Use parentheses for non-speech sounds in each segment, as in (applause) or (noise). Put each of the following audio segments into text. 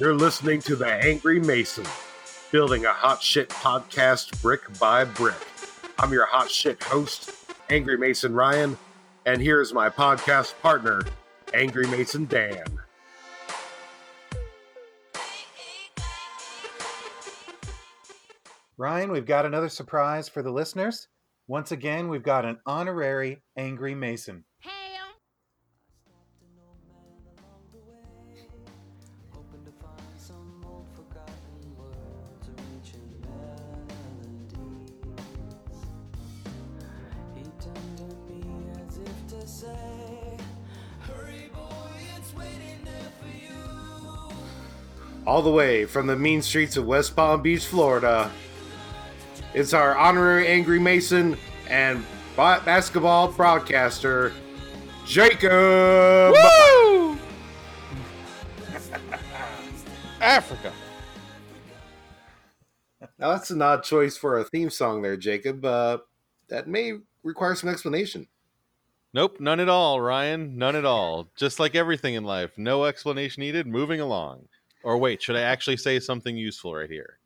You're listening to The Angry Mason, building a hot shit podcast brick by brick. I'm your hot shit host, Angry Mason Ryan, and here's my podcast partner, Angry Mason Dan. Ryan, we've got another surprise for the listeners. Once again, we've got an honorary Angry Mason. All the way from the mean streets of West Palm Beach, Florida. It's our honorary Angry Mason and basketball broadcaster, Jacob. Woo! (laughs) Africa. Now that's an odd choice for a theme song there, Jacob. Uh, that may require some explanation. Nope, none at all, Ryan. None at all. Just like everything in life, no explanation needed. Moving along. Or wait, should I actually say something useful right here?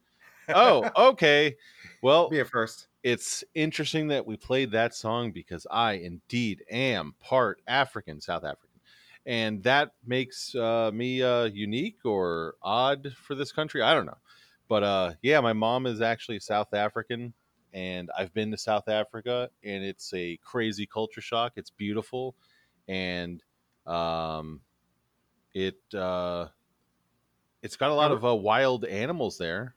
Oh, okay. Well, Be a first. it's interesting that we played that song because I indeed am part African, South African. And that makes uh, me uh, unique or odd for this country. I don't know. But uh, yeah, my mom is actually South African, and I've been to South Africa, and it's a crazy culture shock. It's beautiful, and um, it uh, it's got a lot of uh, wild animals there.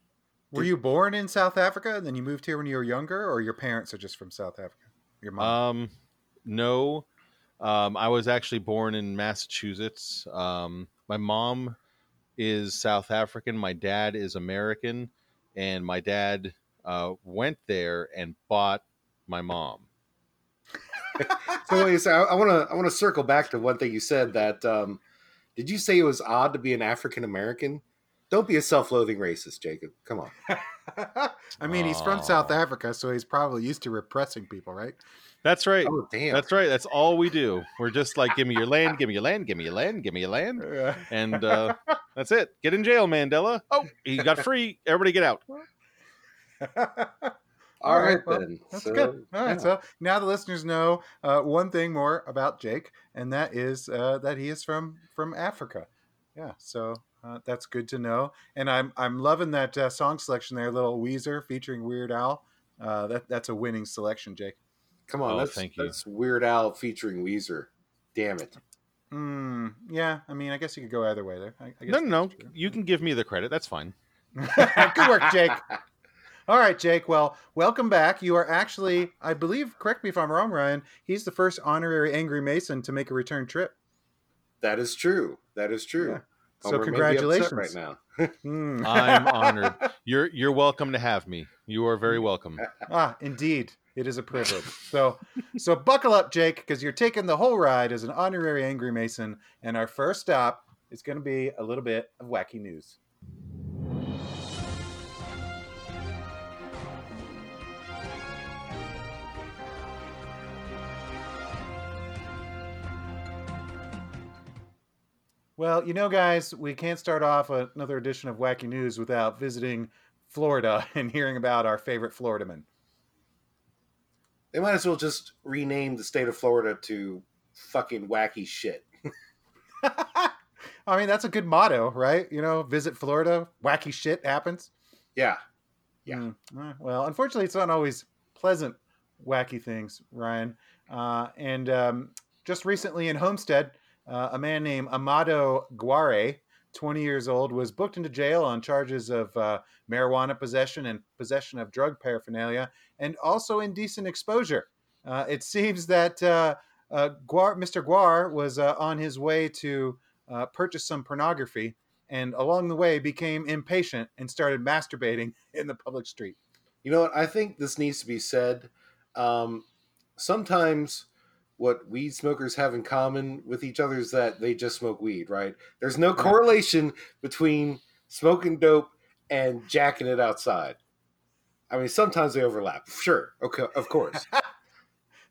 Were you born in South Africa and then you moved here when you were younger, or your parents are just from South Africa? Your mom? Um, no, um, I was actually born in Massachusetts. Um, my mom is South African. My dad is American, and my dad uh, went there and bought my mom. (laughs) So, wait, so I want to I want to circle back to one thing you said. That um, did you say it was odd to be an African American? Don't be a self-loathing racist, Jacob. Come on. (laughs) I mean, he's from South Africa, so he's probably used to repressing people, right? That's right. Oh damn. That's right. That's all we do. We're just like, give me your land, give me your land, give me your land, give me your land, and uh, that's it. Get in jail, Mandela. Oh, he got free. Everybody, get out. (laughs) All right, well, then. That's So, good. All right. yeah. So now the listeners know uh, one thing more about Jake, and that is uh, that he is from from Africa. Yeah. So uh, that's good to know. And I'm I'm loving that uh, song selection there, little Weezer featuring Weird Al. Uh, that that's a winning selection, Jake. Come on, Oh, that's thank you. that's Weird Al featuring Weezer. Damn it. Mm, yeah. I mean, I guess you could go either way there. I, I guess No, no, no. You can give me the credit. That's fine. (laughs) Good work, Jake. (laughs) All right, Jake. Well, welcome back. You are actually, I believe, correct me if I'm wrong, Ryan. He's the first honorary Angry Mason to make a return trip. That is true. That is true. Yeah. So may congratulations. right now. (laughs) Hmm. I'm (laughs) honored. You're you're welcome to have me. You are very welcome. (laughs) ah, indeed, it is a privilege. So, so buckle up, Jake, because you're taking the whole ride as an honorary Angry Mason. And our first stop is going to be a little bit of wacky news. Well, you know, guys, we can't start off another edition of Wacky News without visiting Florida (laughs) and hearing about our favorite Floridaman. They might as well just rename the state of Florida to fucking wacky shit. (laughs) I mean, that's a good motto, right? You know, visit Florida, wacky shit happens. Yeah. Yeah. Mm, well, unfortunately, it's not always pleasant, wacky things, Ryan. Uh, and um, just recently in Homestead, uh, a man named Amado Guare, 20 years old, was booked into jail on charges of uh, marijuana possession and possession of drug paraphernalia, and also indecent exposure. Uh, it seems that uh, uh, Guar, Mr. Guar was on his way to purchase some pornography, and along the way became impatient and started masturbating in the public street. You know what? I think this needs to be said. Um, sometimes what weed smokers have in common with each other is that they just smoke weed, right? There's no correlation between smoking dope and jacking it outside. I mean, sometimes they overlap. Sure. Okay. Of course. (laughs)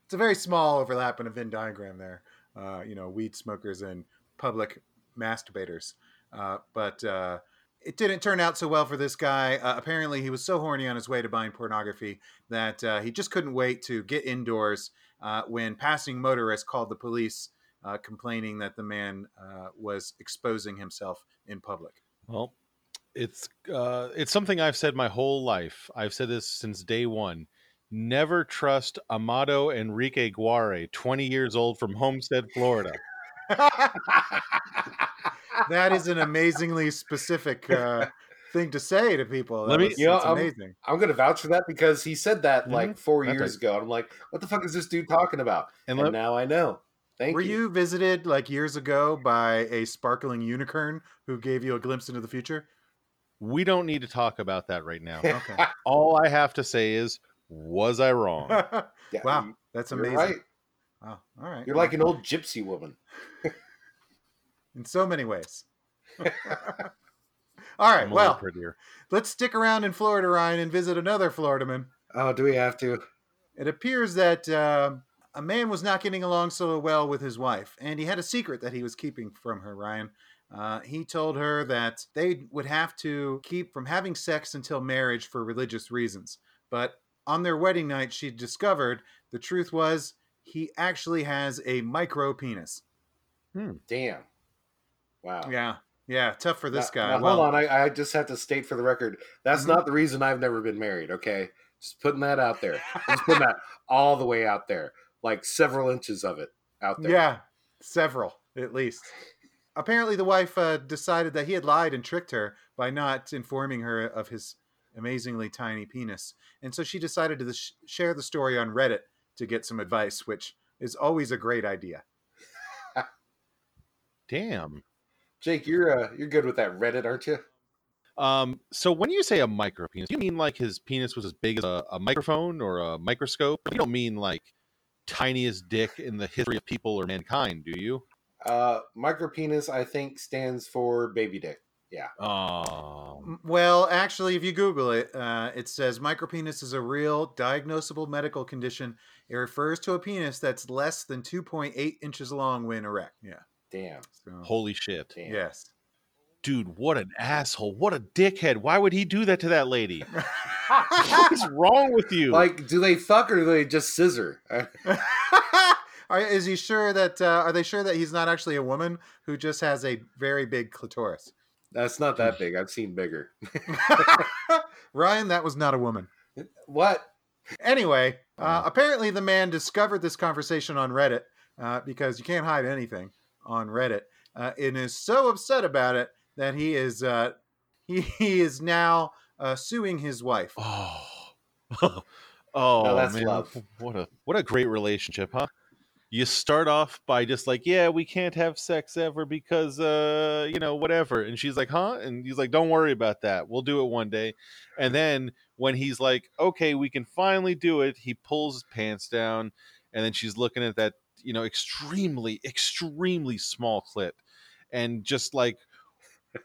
It's a very small overlap in a Venn diagram there. Uh, you know, weed smokers and public masturbators. Uh, but uh, it didn't turn out so well for this guy. Uh, apparently, he was so horny on his way to buying pornography that uh, he just couldn't wait to get indoors uh, when passing motorists called the police, uh, complaining that the man uh, was exposing himself in public. Well, it's uh, it's something I've said my whole life. I've said this since day one. Never trust Amado Enrique Guare, 20 years old from Homestead, Florida. (laughs) (laughs) that is an amazingly specific uh, thing to say to people. Let That me- was- You know, that's I'm- amazing. I'm gonna vouch for that because he said that mm-hmm. like four That's years right. ago. and I'm like, what the fuck is this dude talking about? And And, now I know. Thank you. Were you. you visited like years ago by a sparkling unicorn who gave you a glimpse into the future? we don't need to talk about that right now. Okay. (laughs) All I have to say is, was I wrong? (laughs) Yeah, wow, that's You're amazing. right. Wow. All right. You're like an old gypsy woman. in so many ways. (laughs) All right. I'm a little Well, prettier. let's stick around in Florida, Ryan, and visit another Floridaman. Oh, do we have to? It appears that uh, a man was not getting along so well with his wife, and he had a secret that he was keeping from her, Ryan. Uh, he told her that they would have to keep from having sex until marriage for religious reasons. But on their wedding night, she discovered the truth was he actually has a micro penis. Damn. Wow. Yeah. Yeah. Tough for this Now- guy. now, Well, hold on, I, I just have to state for the record that's Mhm. not the reason I've never been married. Okay, just putting that out there. Just putting that all the way out there, like several inches of it out there. Yeah, several at least. Apparently, the wife uh, decided that he had lied and tricked her by not informing her of his amazingly tiny penis, and so she decided to sh- share the story on Reddit to get some advice, which is always a great idea. (laughs) Damn. Jake, you're uh, you're good with that Reddit, aren't you? Um, so when you say a micro penis, you mean like his penis was as big as a, a microphone or a microscope? You don't mean like tiniest dick in the history of people or mankind, do you? Uh, micro penis, I think, stands for baby dick. Yeah. Oh, Well, actually, if you Google it, uh, it says micropenis is a real diagnosable medical condition. It refers to a penis that's less than 2.8 inches long when erect. Yeah. Damn. So, holy shit. Damn. yes. Dude, what an asshole. What a dickhead. Why would he do that to that lady? What is (laughs) wrong with you? Like, do they fuck or do they just scissor? (laughs) are, is he sure that uh, are they sure that he's not actually a woman who just has a very big clitoris? That's not that big. I've seen bigger. (laughs) Ryan, that was not a woman. What? Anyway, uh, apparently the man discovered this conversation on Reddit uh, because you can't hide anything on Reddit, uh, and is so upset about it that he is uh, (laughs) he, he is now uh, suing his wife. oh. (laughs) oh, No, that's man. love. What a what a great relationship, huh? You start off by just like, yeah, we can't have sex ever because uh, you know, whatever. And she's like, "Huh?" And he's like, "Don't worry about that. We'll do it one day." And then when he's like, "Okay, we can finally do it." He pulls his pants down and then she's looking at that, you know, extremely extremely small clit and just like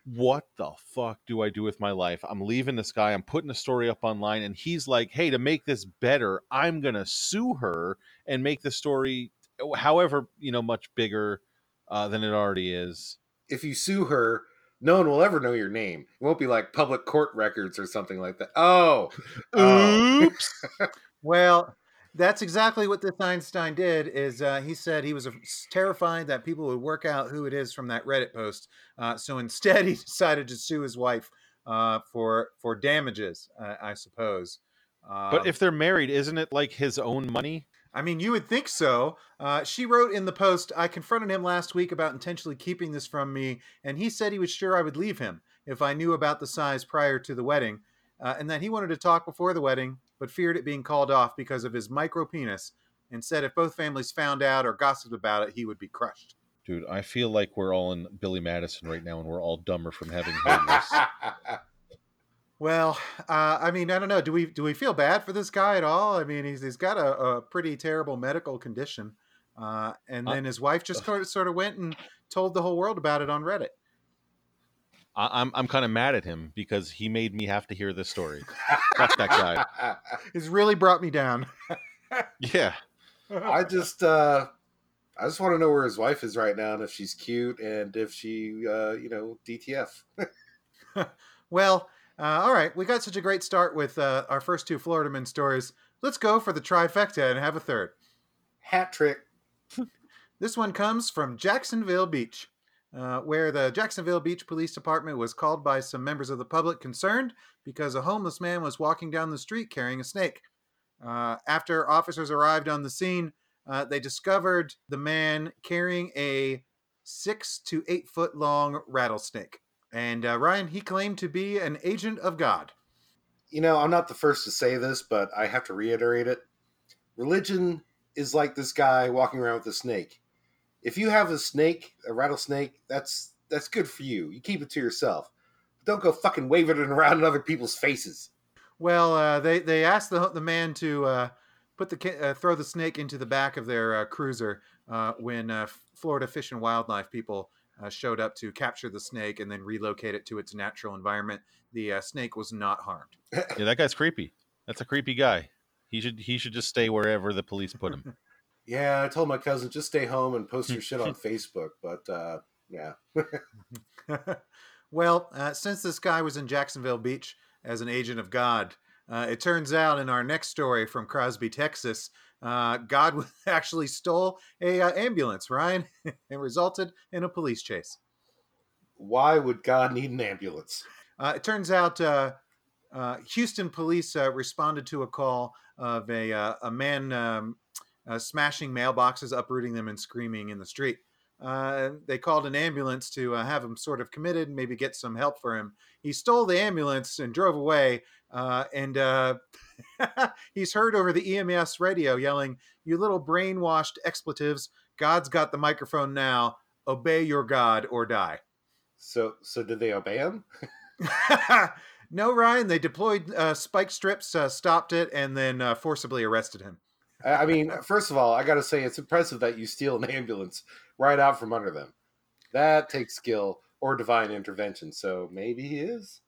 what the fuck do I do with my life? I'm leaving this guy. I'm putting a story up online, and he's like, "Hey, to make this better, I'm gonna sue her and make the story, however, you know, much bigger uh, than it already is." If you sue her, no one will ever know your name. It won't be like public court records or something like that. Oh, oh. Oops. (laughs) Well, that's exactly what this Einstein did. Is uh, he said he was terrified that people would work out who it is from that Reddit post. Uh, so instead, (laughs) he decided to sue his wife uh, for for damages, uh, I suppose. Um, but if they're married, isn't it like his own money? I mean, you would think so. Uh, she wrote in the post, I confronted him last week about intentionally keeping this from me, and he said he was sure I would leave him if I knew about the size prior to the wedding, uh, and that he wanted to talk before the wedding, but feared it being called off because of his micro penis, and said if both families found out or gossiped about it, he would be crushed. Dude, I feel like we're all in Billy Madison right now, and we're all dumber from having heard this. (laughs) Well, uh, I mean, I don't know. Do we do we feel bad for this guy at all? I mean, he's he's got a, a pretty terrible medical condition, uh, and then his wife just sort of went and told the whole world about it on Reddit. I, I'm I'm kind of mad at him because he made me have to hear this story. Fuck that guy. (laughs) It's really brought me down. (laughs) Yeah. I just uh I just want to know where his wife is right now and if she's cute and if she uh you know DTF. (laughs) well, uh, all right. We got such a great start with uh, our first two Florida men stories. Let's go for the trifecta and have a third. Hat trick. This one comes from Jacksonville Beach, uh, where the Jacksonville Beach Police Department was called by some members of the public concerned because a homeless man was walking down the street carrying a snake. Uh, after officers arrived on the scene, uh, they discovered the man carrying a six to eight foot long rattlesnake. And uh, Ryan, he claimed to be an agent of God. You know, I'm not the first to say this, but I have to reiterate it. Religion is like this guy walking around with a snake. If you have a snake, a rattlesnake, that's that's good for you. You keep it to yourself. But don't go fucking waving it around in other people's faces. Well, uh, they they asked the the man to uh, put the uh, throw the snake into the back of their uh, cruiser uh, when uh, Florida Fish and Wildlife people showed up to capture the snake and then relocate it to its natural environment. The snake was not harmed. yeah, that guy's creepy. That's a creepy guy. He should he should just stay wherever the police put him. (laughs) yeah, I told my cousin just stay home and post your shit on (laughs) Facebook, but uh, yeah. (laughs) well, uh, since this guy was in Jacksonville Beach as an agent of God, uh, it turns out in our next story from Crosby, Texas, uh, God (laughs) actually stole a uh, ambulance, Ryan, and resulted in a police chase. Why would God need an ambulance? Uh, it turns out uh, uh, Houston police responded to a call of a a man um, smashing mailboxes, uprooting them, and screaming in the street. Uh, they called an ambulance to uh, have him sort of committed and maybe get some help for him. He stole the ambulance and drove away. Uh, and uh, (laughs) he's heard over the EMS radio yelling, You little brainwashed expletives, God's got the microphone now. Obey your God or die. So, so did they obey him? (laughs) no, Ryan. They deployed uh, spike strips, uh, stopped it, and then forcibly arrested him. I mean, first of all, I got to say it's impressive that you steal an ambulance right out from under them. That takes skill or divine intervention. So maybe he is.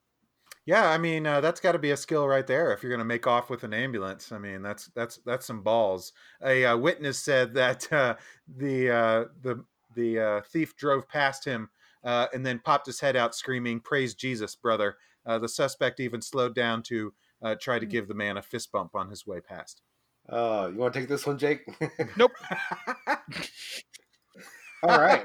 Yeah, I mean uh, that's got to be a skill right there. If you're going to make off with an ambulance, I mean that's that's that's some balls. A uh, witness said that (laughs) uh, the uh, the the uh, thief drove past him uh, and then popped his head out, screaming, "Praise Jesus, brother!" the suspect even slowed down to try to hmm. give the man a fist bump on his way past. Uh, you want to take this one, Jake? Nope. (laughs) All right.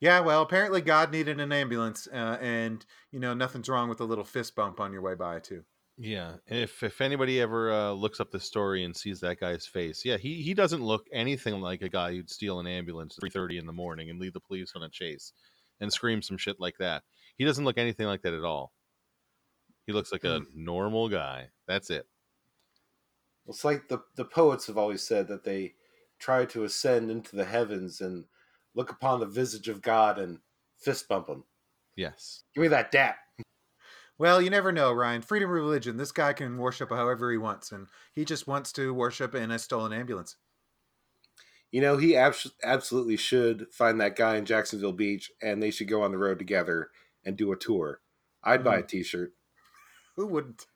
yeah, well, apparently God needed an ambulance, uh, and you know nothing's wrong with a little fist bump on your way by too. Yeah, if if anybody ever uh, looks up the story and sees that guy's face, yeah, he he doesn't look anything like a guy who'd steal an ambulance at three thirty in the morning and lead the police on a chase and scream some shit like that. He doesn't look anything like that at all. He looks like a hmm. normal guy. That's it. It's like the the poets have always said that they try to ascend into the heavens and look upon the visage of God and fist bump him. Yes. Give me that dap. Well, you never know, Ryan. Freedom of religion. This guy can worship however he wants, and he just wants to worship in a stolen ambulance. You know, he abs- absolutely should find that guy in Jacksonville Beach, and they should go on the road together and do a tour. I'd mm. buy a mm-hmm. T-shirt. Who wouldn't?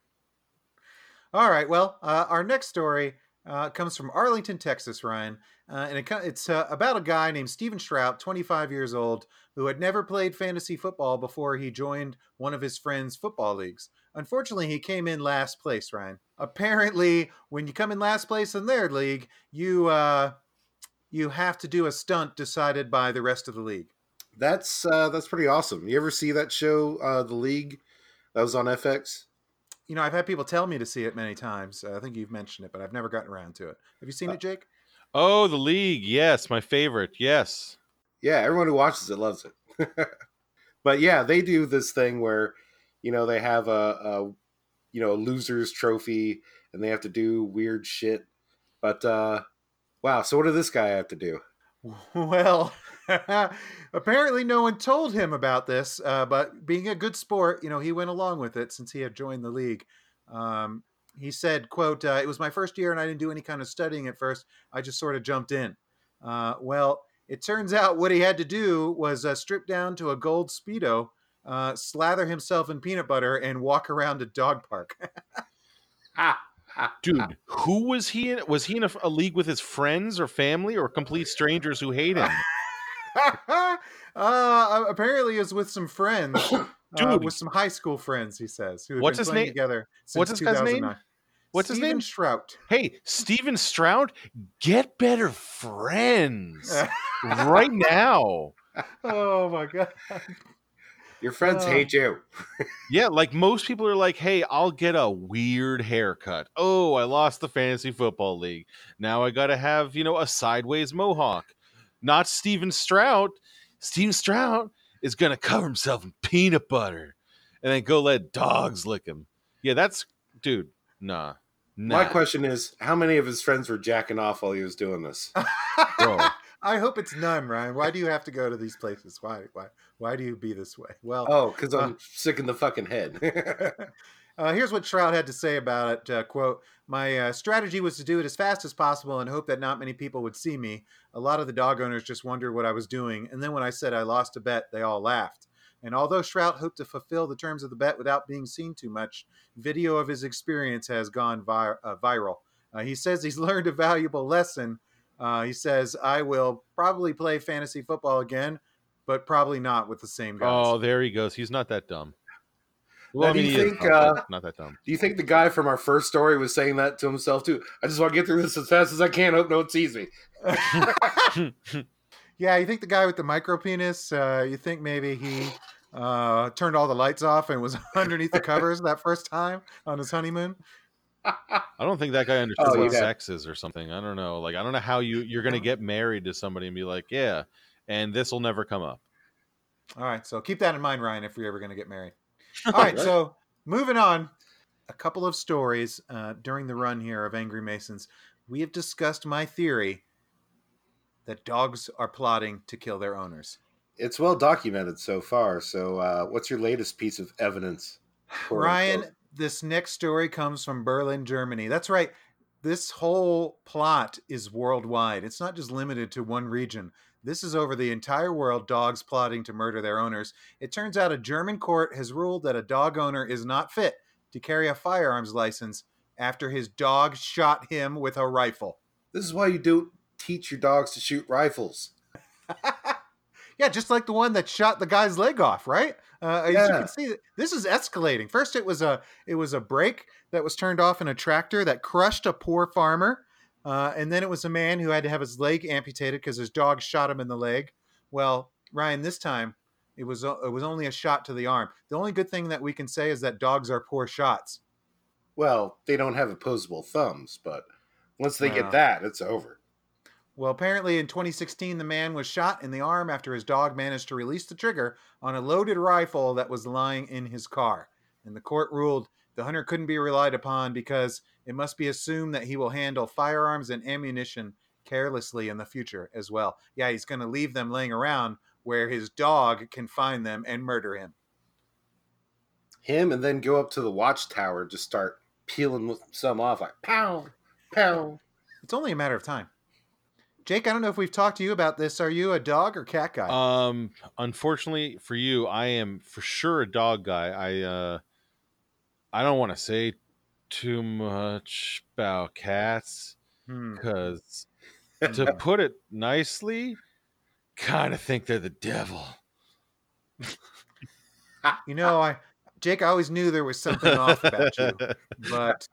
All right. Well, uh, our next story uh, comes from Arlington, Texas, Ryan. Uh, and it, it's uh, about a guy named Steven Strout, 25 years old, who had never played fantasy football before he joined one of his friends' football leagues. Unfortunately, he came in last place, Ryan. Apparently, when you come in last place in their league, you uh, you have to do a stunt decided by the rest of the league. That's uh, that's pretty awesome. You ever see that show, The League, that was on FX? You know, I've had people tell me to see it many times. Uh, I think you've mentioned it, but I've never gotten around to it. Have you seen uh, it, Jake? Oh, The League. Yes, my favorite. Yes. Yeah, everyone who watches it loves it. (laughs) but yeah, they do this thing where, you know, they have a, a you know, a loser's trophy and they have to do weird shit. But uh wow, so what did this guy have to do? (laughs) Well, (laughs) Apparently, no one told him about this, uh, but being a good sport, you know, he went along with it since he had joined the league. Um, he said, "quote uh, It was my first year, and I didn't do any kind of studying at first. I just sort of jumped in." Uh, well, it turns out what he had to do was uh, strip down to a gold speedo, uh, slather himself in peanut butter, and walk around a dog park. ah. (laughs) Dude, who was he in? Was he in a, a, league with his friends or family or complete strangers who hate him? (laughs) uh, apparently, is with some friends. (coughs) uh, Dude. with some high school friends. He says, who had What's been his name? together. Since What's this guy's name? 2009. What's his Steven name? Strout. Hey, Steven Strout, get better friends (laughs) right now. oh my god. Your friends Uh, hate you. Yeah, like most people are like, hey, I'll get a weird haircut. Oh, I lost the fantasy football league. Now I got to have, you know, a sideways mohawk. Not Steven Stroud. Steven Stroud is going to cover himself in peanut butter and then go let dogs lick him. Yeah, that's, dude, nah. nah. My question is, how many of his friends were jacking off while he was doing this? (laughs) Bro. I hope it's none, Ryan. Why do you have to go to these places? Why? Why? Why do you be this way? Well, Oh, because I'm Uh. sick in the fucking head. (laughs) Uh, here's what Shroud had to say about it. Uh, quote, My uh, strategy was to do it as fast as possible and hope that not many people would see me. A lot of the dog owners just wondered what I was doing. And then when I said I lost a bet, they all laughed. And although Shroud hoped to fulfill the terms of the bet without being seen too much, video of his experience has gone uh, viral. Uh, he says he's (laughs) learned a valuable lesson. Uh, he says, I will probably play fantasy football again, but probably not with the same guys. Oh, there he goes. He's not that dumb. Well, do he you think, uh, not that dumb. Do you think the guy from our first story was saying that to himself too? I just want to get through this as fast as I can. Hope no one sees me. (laughs) (laughs) Yeah, you think the guy with the micro penis? Uh, you think maybe he uh, turned all the lights off and was (laughs) underneath the covers that first time on his honeymoon? I don't think that guy understood Oh, what yeah. sex is or something. I don't know. Like I don't know how you you're gonna get married to somebody and be like, yeah, and this will never come up. All right, so keep that in mind, Ryan, if you're ever going to get married. (laughs) All right, so moving on, a couple of stories uh, during the run here of Angry Masons. We have discussed my theory that dogs are plotting to kill their owners. It's well documented so far. So, uh, what's your latest piece of evidence? Ryan, unquote? this next story comes from Berlin, Germany. That's right. This whole plot is worldwide. It's not just limited to one region. This is over the entire world, dogs plotting to murder their owners. It turns out a German court has ruled that a dog owner is not fit to carry a firearms license after his dog shot him with a rifle. This is why you don't teach your dogs to shoot rifles. (laughs) Yeah, just like the one that shot the guy's leg off, right? Uh, As you can see, this is escalating. First, it was a it was a brake that was turned off in a tractor that crushed a poor farmer, uh, and then it was a man who had to have his leg amputated because his dog shot him in the leg. Well, Ryan, this time it was it was only a shot to the arm. The only good thing that we can say is that dogs are poor shots. Well, they don't have opposable thumbs, but once they Wow. get that, it's over. Well, apparently in 2016, the man was shot in the arm after his dog managed to release the trigger on a loaded rifle that was lying in his car. And the court ruled the hunter couldn't be relied upon because it must be assumed that he will handle firearms and ammunition carelessly in the future as well. Yeah, he's going to leave them laying around where his dog can find them and murder him. Him and then go up to the watchtower and just start peeling some off like pow, pow. It's only a matter of time. Jake, I don't know if we've talked to you about this. Are you a dog or cat guy? Um, unfortunately for you, I am for sure a dog guy. I uh, I don't want to say too much about cats Hmm. because, to put it nicely, kind of think they're the devil. You know, I Jake, I always knew there was something off about you, but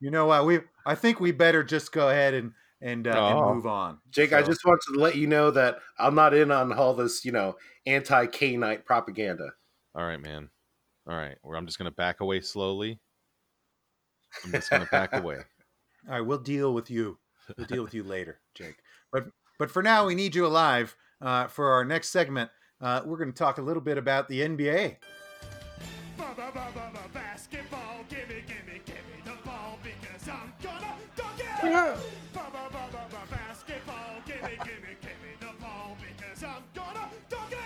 you know what? We I think we better just go ahead and and, uh, Oh. and move on. Jake, I just wanted to let you know that I'm not in on all this, you know, anti K night propaganda. All right, man. All right, well, I'm just gonna back away slowly. I'm just gonna back away. (laughs) all right, we'll deal with you. We'll deal with you later, Jake. But but for now, we need you alive. Uh, for our next segment, uh, we're going to talk a little bit about the NBA. Basketball, gimme, gimme, gimme the ball because I'm gonna dunk it. Basketball, gimme, gimme, gimme the ball because I'm gonna dunk it.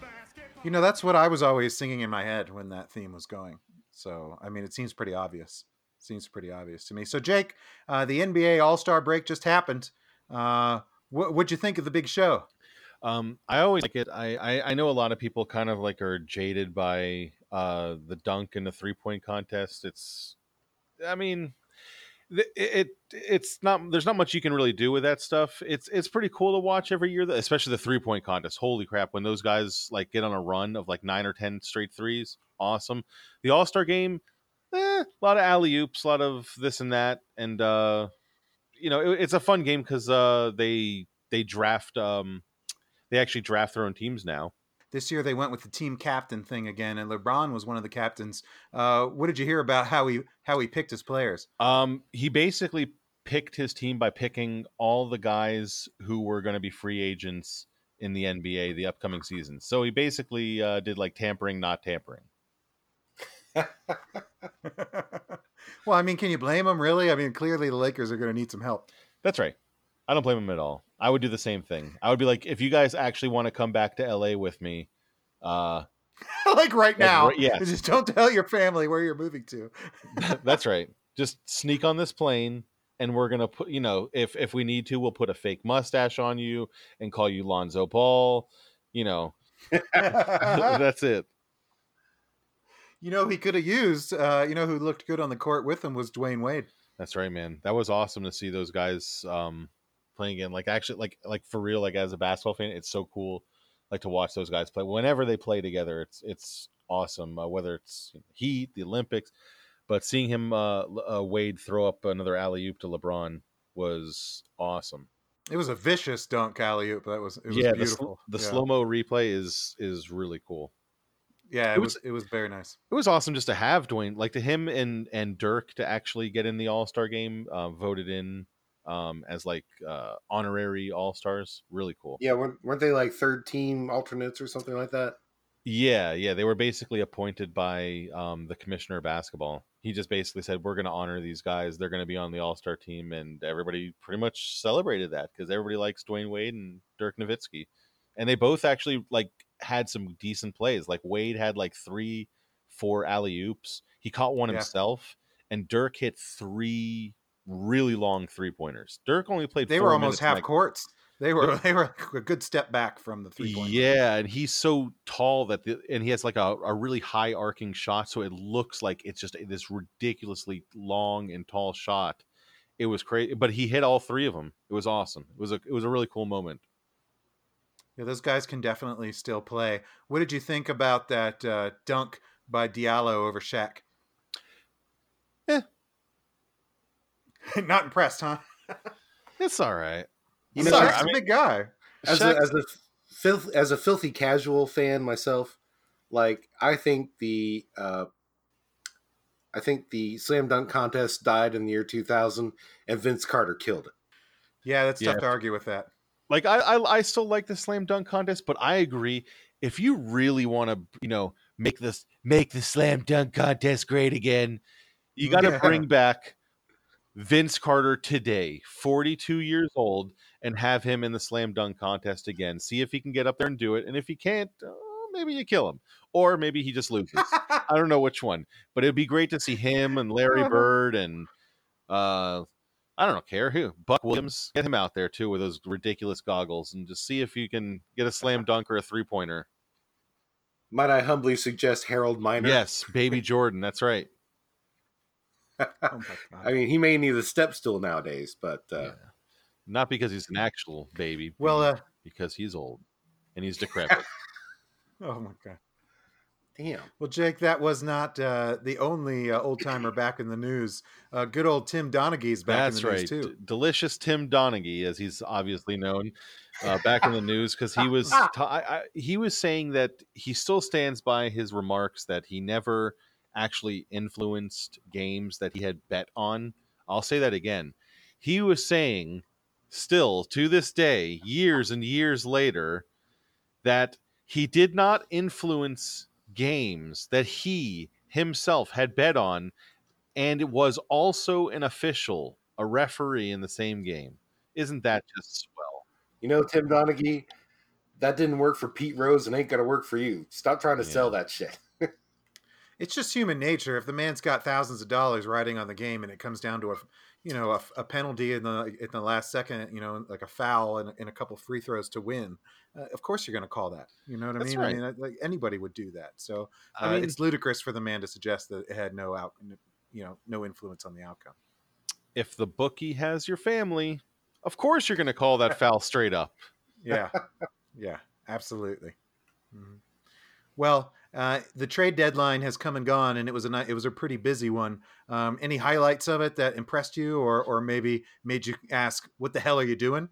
Basketball. You know, that's what I was always singing in my head when that theme was going. So, I mean, it seems pretty obvious. Seems pretty obvious to me. So, Jake, uh, the NBA All Star break just happened. Uh, what, what'd you think of the big show? Um, I always like it. I, I I know a lot of people kind of like are jaded by uh the dunk and the three point contest. It's, I mean, th- it it's not there's not much you can really do with that stuff. It's it's pretty cool to watch every year, especially the three point contest. Holy crap! When those guys like get on a run of like nine or ten straight threes, awesome. The All Star game, eh, a lot of alley oops, a lot of this and that, and uh, you know it, it's a fun game because uh, they they draft um, they actually draft their own teams now. This year they went with the team captain thing again, and LeBron was one of the captains. Uh, what did you hear about how he how he picked his players? Um, he basically picked his team by picking all the guys who were going to be free agents in the NBA the upcoming season. So he basically uh, did like tampering, not tampering. (laughs) well, I mean, can you blame him? Really? I mean, clearly the Lakers are going to need some help. That's right. I don't blame him at all. I would do the same thing. I would be like, if you guys actually want to come back to LA with me, uh, (laughs) like right now, right- yes. (laughs) just don't tell your family where you're moving to. (laughs) that's right. Just sneak on this plane, and we're gonna put. You know, if if we need to, we'll put a fake mustache on you and call you Lonzo Ball. You know, that's it. you know, he could have used. Uh, you know, who looked good on the court with him was Dwyane Wade. That's right, man. That was awesome to see those guys um, playing again. Like actually, like like for real. Like as a basketball fan, it's so cool. Like to watch those guys play. Whenever they play together, it's it's awesome. Uh, whether it's Heat, the Olympics, but seeing him uh, uh, Wade throw up another alley oop to LeBron was awesome. It was a vicious dunk alley oop. That was it was yeah, the, sl- beautiful. the yeah. slow mo replay is is really cool. Yeah, it it was- was it was very nice. It was awesome just to have Dwyane, like to him and and Dirk to actually get in the All Star game, uh, voted in um, as like uh, honorary All Stars. Really cool. Yeah, weren't, weren't they like third team alternates or something like that? Yeah, yeah, they were basically appointed by um, the commissioner of basketball. He just basically said, "We're going to honor these guys. They're going to be on the All Star team," and everybody pretty much celebrated that because everybody likes Dwyane Wade and Dirk Nowitzki, and they both actually like had some decent plays. Like Wade had like three, four alley oops. He caught one Yeah. himself, and Dirk hit three really long three pointers. Dirk only played. They were almost half that courts. They were they were a good step back from the three point. yeah, and he's so tall that the and he has like a, a really high arcing shot, so it looks like it's just this ridiculously long and tall shot. It was crazy, but he hit all three of them. It was awesome. It was a it was a really cool moment. Yeah, those guys can definitely still play. What did you think about that uh, dunk by Diallo over Shaq? Eh. (laughs) Not impressed, huh? It's all right. You You know, know, I a mean- big guy. as a, as a filth as a filthy casual fan myself, like I think the uh, I think the slam dunk contest died in the year 2000, and Vince Carter killed it. Yeah, that's Yeah. tough to argue with that. like I, I I still like the slam dunk contest, but I agree. If you really want to, you know, make this make the slam dunk contest great again, you got to Yeah. bring back Vince Carter today, 42 years old, and have him in the slam dunk contest again. See if he can get up there and do it, and if he can't, uh, maybe you kill him, or maybe he just loses. I don't know which one, but it'd be great to see him and Larry Bird and uh I don't know, care who Buck Williams get him out there too with those ridiculous goggles and just see if you can get a slam (laughs) dunk or a three pointer. Might I humbly suggest Harold Miner? Yes, baby Jordan, that's right. (laughs) oh my God. I mean, he may need a step stool nowadays, but uh, Yeah. Not because he's an actual baby, Well, uh, because he's old and he's (laughs) decrepit. oh my god. damn. Well, Jake, that was not uh, the only uh, old timer back in the news. Uh, good old Tim Donaghy's back That's in the right. news too. D- delicious Tim Donaghy, as he's obviously known, uh, back in the news because he was (laughs) ta- I, I, he was saying that he still stands by his remarks that he never actually influenced games that he had bet on. I'll say that again. He was saying, still to this day, years and years later, that he did not influence games that he himself had bet on and it was also an official, a referee in the same game. Isn't that just swell? You know, Tim Donaghy, that didn't work for Pete Rose and ain't gonna work for you. Stop trying to Yeah. sell that shit. It's just human nature. If the man's got thousands of dollars riding on the game, and it comes down to a, you know, a, a penalty in the in the last second, you know, like a foul and, and a couple free throws to win, uh, of course you're going to call that. You know what I That's mean? right. I mean, like anybody would do that. So uh, I mean, it's ludicrous for the man to suggest that it had no out, you know, no influence on the outcome. if the bookie has your family, of course you're going to call that foul straight up. (laughs) Yeah, yeah, absolutely. Mhm. Well, uh, the trade deadline has come and gone, and it was a it was a pretty busy one. Um, any highlights of it that impressed you, or or maybe made you ask, "What the hell are you doing?"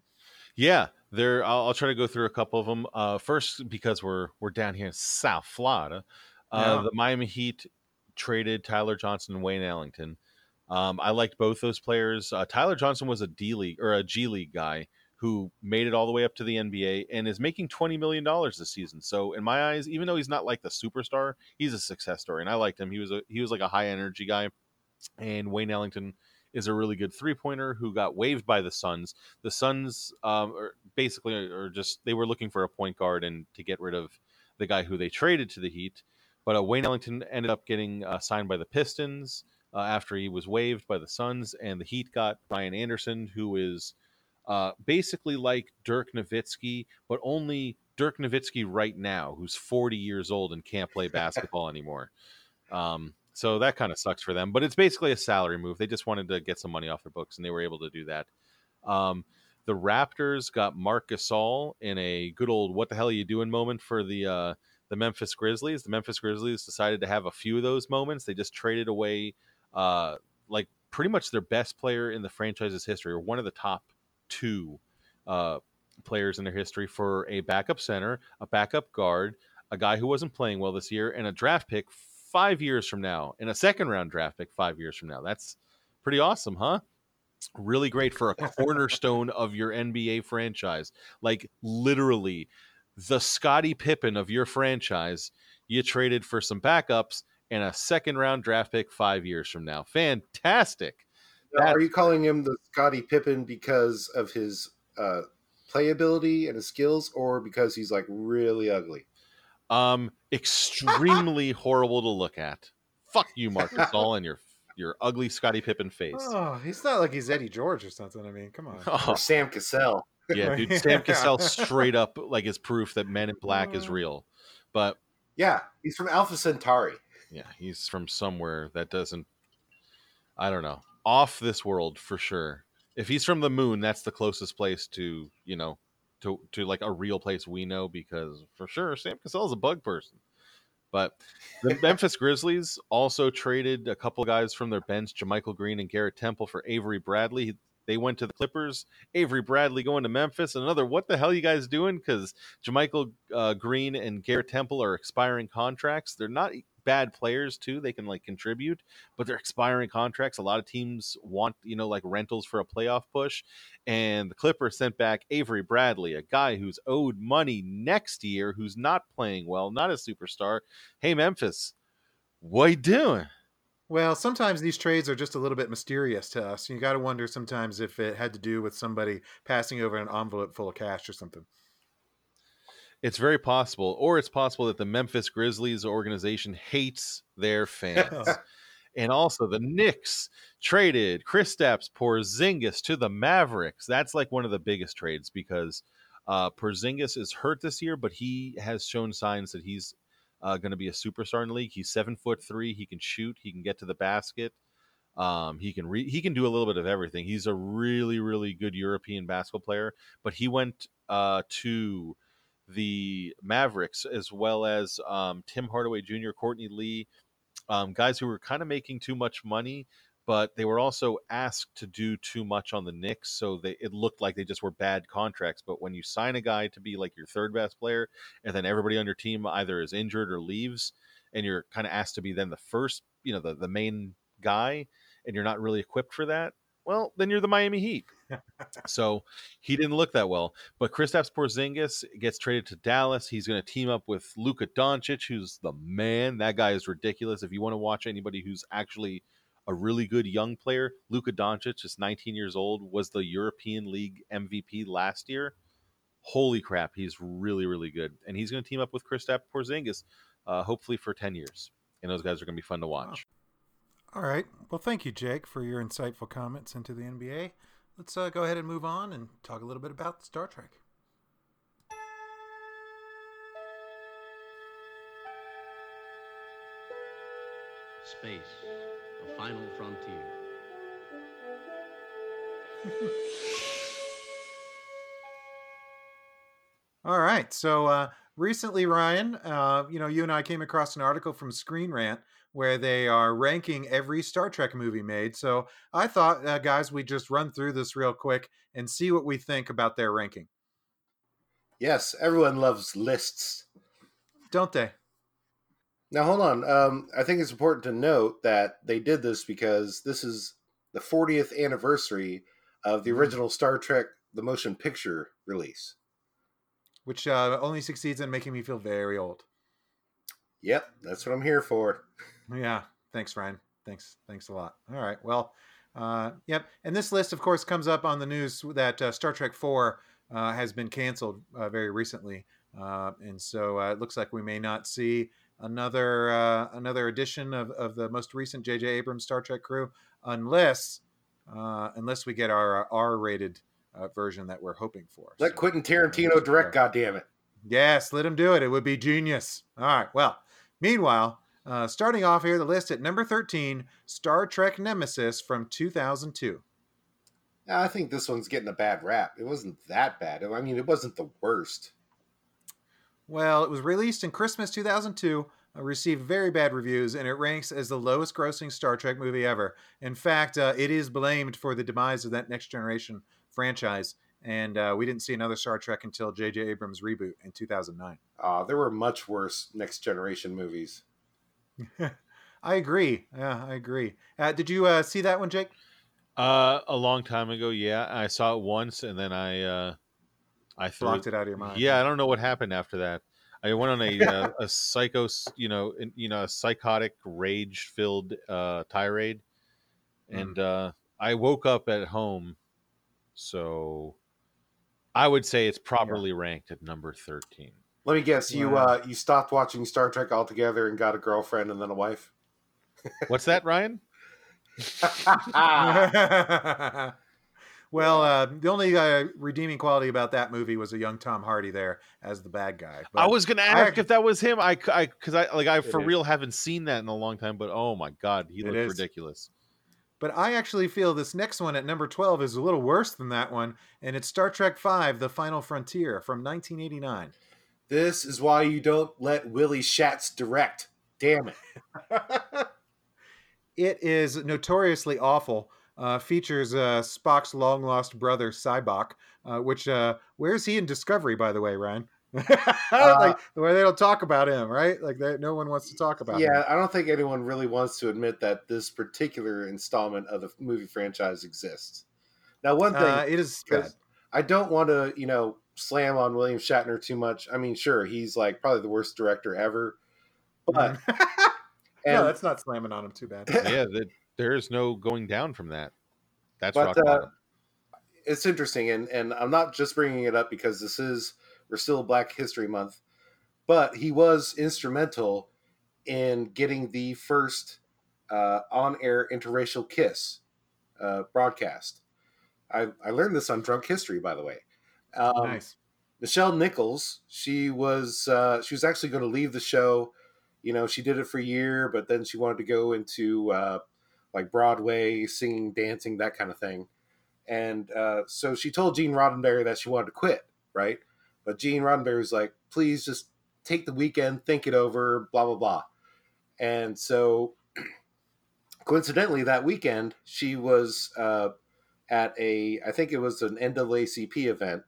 Yeah, there. I'll, I'll try to go through a couple of them. Uh, first, because we're we're down here in South Florida, uh, Yeah. the Miami Heat traded Tyler Johnson and Wayne Ellington. Um, I liked both those players. Uh, Tyler Johnson was a D League or a G League guy who made it all the way up to the NBA and is making twenty million dollars this season. So in my eyes, even though he's not like the superstar, he's a success story, and I liked him. He was a he was like a high energy guy, and Wayne Ellington is a really good three pointer who got waived by the Suns. The Suns um, are basically are just they were looking for a point guard and to get rid of the guy who they traded to the Heat. But uh, Wayne Ellington ended up getting uh, signed by the Pistons uh, after he was waived by the Suns, and the Heat got Ryan Anderson, who is uh, basically like Dirk Nowitzki, but only Dirk Nowitzki right now, who's 40 years old and can't play basketball (laughs) anymore. Um, so that kind of sucks for them, but it's basically a salary move. They just wanted to get some money off their books, and they were able to do that. Um, the Raptors got Marc Gasol in a good old "What the hell are you doing?" moment for the uh, the Memphis Grizzlies. The Memphis Grizzlies decided to have a few of those moments. They just traded away uh, like pretty much their best player in the franchise's history, or one of the top two uh, players in their history, for a backup center, a backup guard, a guy who wasn't playing well this year, and a draft pick five years from now, and a second round draft pick five years from now. That's pretty awesome, huh? Really great for a cornerstone of your NBA franchise. Like literally the Scottie Pippen of your franchise, you traded for some backups and a second round draft pick five years from now. Fantastic. Now, are you calling him the Scottie Pippen because of his uh, playability and his skills, or because he's like really ugly? Um, extremely (laughs) horrible to look at. Fuck you, Marc Gasol, and your your ugly Scottie Pippen face. Oh, he's not like he's Eddie George or something. I mean, come on. (laughs) Oh, Or Sam Cassell? yeah, (laughs) dude. Sam Cassell straight up like is proof that Men in Black is real. But Yeah, he's from Alpha Centauri. yeah, he's from somewhere that doesn't I don't know. Off this world for sure. If he's from the moon, that's the closest place to, you know, to to like a real place we know because for sure Sam Cassell is a bug person. But the (laughs) Memphis Grizzlies also traded a couple guys from their bench, JaMychal Green and Garrett Temple for Avery Bradley. They went to the Clippers. Avery Bradley going to Memphis. Another, what the hell you guys doing? Because JaMychal uh, Green and Garrett Temple are expiring contracts. They're not bad players too. They can like contribute, but they're expiring contracts. A lot of teams want you know like rentals for a playoff push, and the Clippers sent back Avery Bradley, a guy who's owed money next year, who's not playing well, not a superstar. Hey Memphis, what you doing? Well, sometimes these trades are just a little bit mysterious to us. You got to wonder sometimes if it had to do with somebody passing over an envelope full of cash or something. It's very possible, or it's possible that the Memphis Grizzlies organization hates their fans. (laughs) and also the Knicks traded Kristaps Porzingis to the Mavericks. That's like one of the biggest trades because uh, Porzingis is hurt this year, but he has shown signs that he's uh, going to be a superstar in the league. He's seven foot three. He can shoot. He can get to the basket. Um, he can re- he can do a little bit of everything. He's a really really good European basketball player. But he went uh, to the Mavericks as well as um, Tim Hardaway Jr., Courtney Lee, um, guys who were kind of making too much money, but they were also asked to do too much on the Knicks, so they it looked like they just were bad contracts. But when you sign a guy to be like your third best player, and then everybody on your team either is injured or leaves, and you're kind of asked to be then the first, you know, the the main guy, and you're not really equipped for that. Well, then you're the Miami Heat. so he didn't look that well. But Kristaps Porzingis gets traded to Dallas. He's going to team up with Luka Doncic, who's the man. That guy is ridiculous. If you want to watch anybody who's actually a really good young player, Luka Doncic, just 19 years old, was the European League MVP last year. Holy crap, he's really, really good. And he's going to team up with Kristaps Porzingis, uh, hopefully for 10 years. And those guys are going to be fun to watch. All right. Well, thank you, Jake, for your insightful comments into the NBA. Let's uh, go ahead and move on and talk a little bit about Star Trek. Space, the final frontier. (laughs) All right. So uh, recently, Ryan, uh, you know, you and I came across an article from Screen Rant where they are ranking every Star Trek movie made. So I thought, uh, guys, we'd just run through this real quick and see what we think about their ranking. Yes, everyone loves lists. Don't they? Now, hold on. Um, I think it's important to note that they did this because this is the 40th anniversary of the Mhm. original Star Trek the motion picture release. Which uh, only succeeds in making me feel very old. Yep, that's what I'm here for. Yeah. Thanks, Ryan. Thanks. Thanks a lot. All right. Well, uh, yep. And this list, of course, comes up on the news that uh, Star Trek 4 uh, has been canceled uh, very recently. Uh, and so uh, it looks like we may not see another uh, another edition of, of the most recent J.J. Abrams Star Trek crew unless uh, unless we get our R rated uh, version that we're hoping for. Let So- Quentin Tarantino direct, goddammit. Yes, let him do it. It would be genius. All right. Well, meanwhile, uh, starting off here, the list at number 13 Star Trek Nemesis from 2002. I think this one's getting a bad rap. It wasn't that bad. I mean, it wasn't the worst. Well, it was released in Christmas 2002, uh, received very bad reviews, and it ranks as the lowest grossing Star Trek movie ever. In fact, uh, it is blamed for the demise of that Next Generation franchise. And uh, we didn't see another Star Trek until J.J. Abrams' reboot in 2009. Uh, there were much worse next generation movies. (laughs) I agree. Yeah, I agree. Uh, did you uh, see that one, Jake? Uh, a long time ago, yeah, I saw it once, and then I, uh, I threw Blocked it out of your mind. Yeah, I don't know what happened after that. I went on a uh, (laughs) a psycho, you know, in- you know, a psychotic, rage-filled uh, tirade, Mm. and uh, I woke up at home. So, I would say it's properly ranked at number thirteen. Let me guess, you Wow. uh, you stopped watching Star Trek altogether and got a girlfriend and then a wife. What's that, Ryan? (laughs) (laughs) well, uh, the only uh, redeeming quality about that movie was a young Tom Hardy there as the bad guy. But I was gonna ask act- if that was him. I, I, because I like I for is. real haven't seen that in a long time. But oh my god, he It looked is. ridiculous. But I actually feel this next one at number 12 is a little worse than that one, and it's Star Trek V The Final Frontier from 1989. This is why you don't let Willie Shatz direct. Damn it. (laughs) It is notoriously awful. Uh, features uh, Spock's long lost brother, Sybok, uh, which, uh, where's he in Discovery, by the way, Ryan? (laughs) like the way they don't talk about him, right? Like they, no one wants to talk about him. Yeah, I don't think anyone really wants to admit that this particular installment of the movie franchise exists. Now, one thing Uh, it is I don't want to, you know, slam on William Shatner too much. I mean, sure, he's like probably the worst director ever, but (laughs) no, that's not slamming on him too bad. (laughs) yeah, that there is no going down from that. That's But, rock uh, it's interesting, and and I'm not just bringing it up because this is we're still Black History Month, but he was instrumental in getting the first uh, on-air interracial kiss uh, broadcast. I I learned this on Drunk History, by the way. Um, nice. Nichelle Nichols, she was uh, she was actually going to leave the show. You know, she did it for a year, but then she wanted to go into uh, like Broadway, singing, dancing, that kind of thing. And uh, so she told Gene Roddenberry that she wanted to quit, right? But Gene Roddenberry was like, "Please just take the weekend, think it over, blah blah blah." And so, (clears throat) coincidentally, that weekend she was uh, at a, I think it was an NAACP event,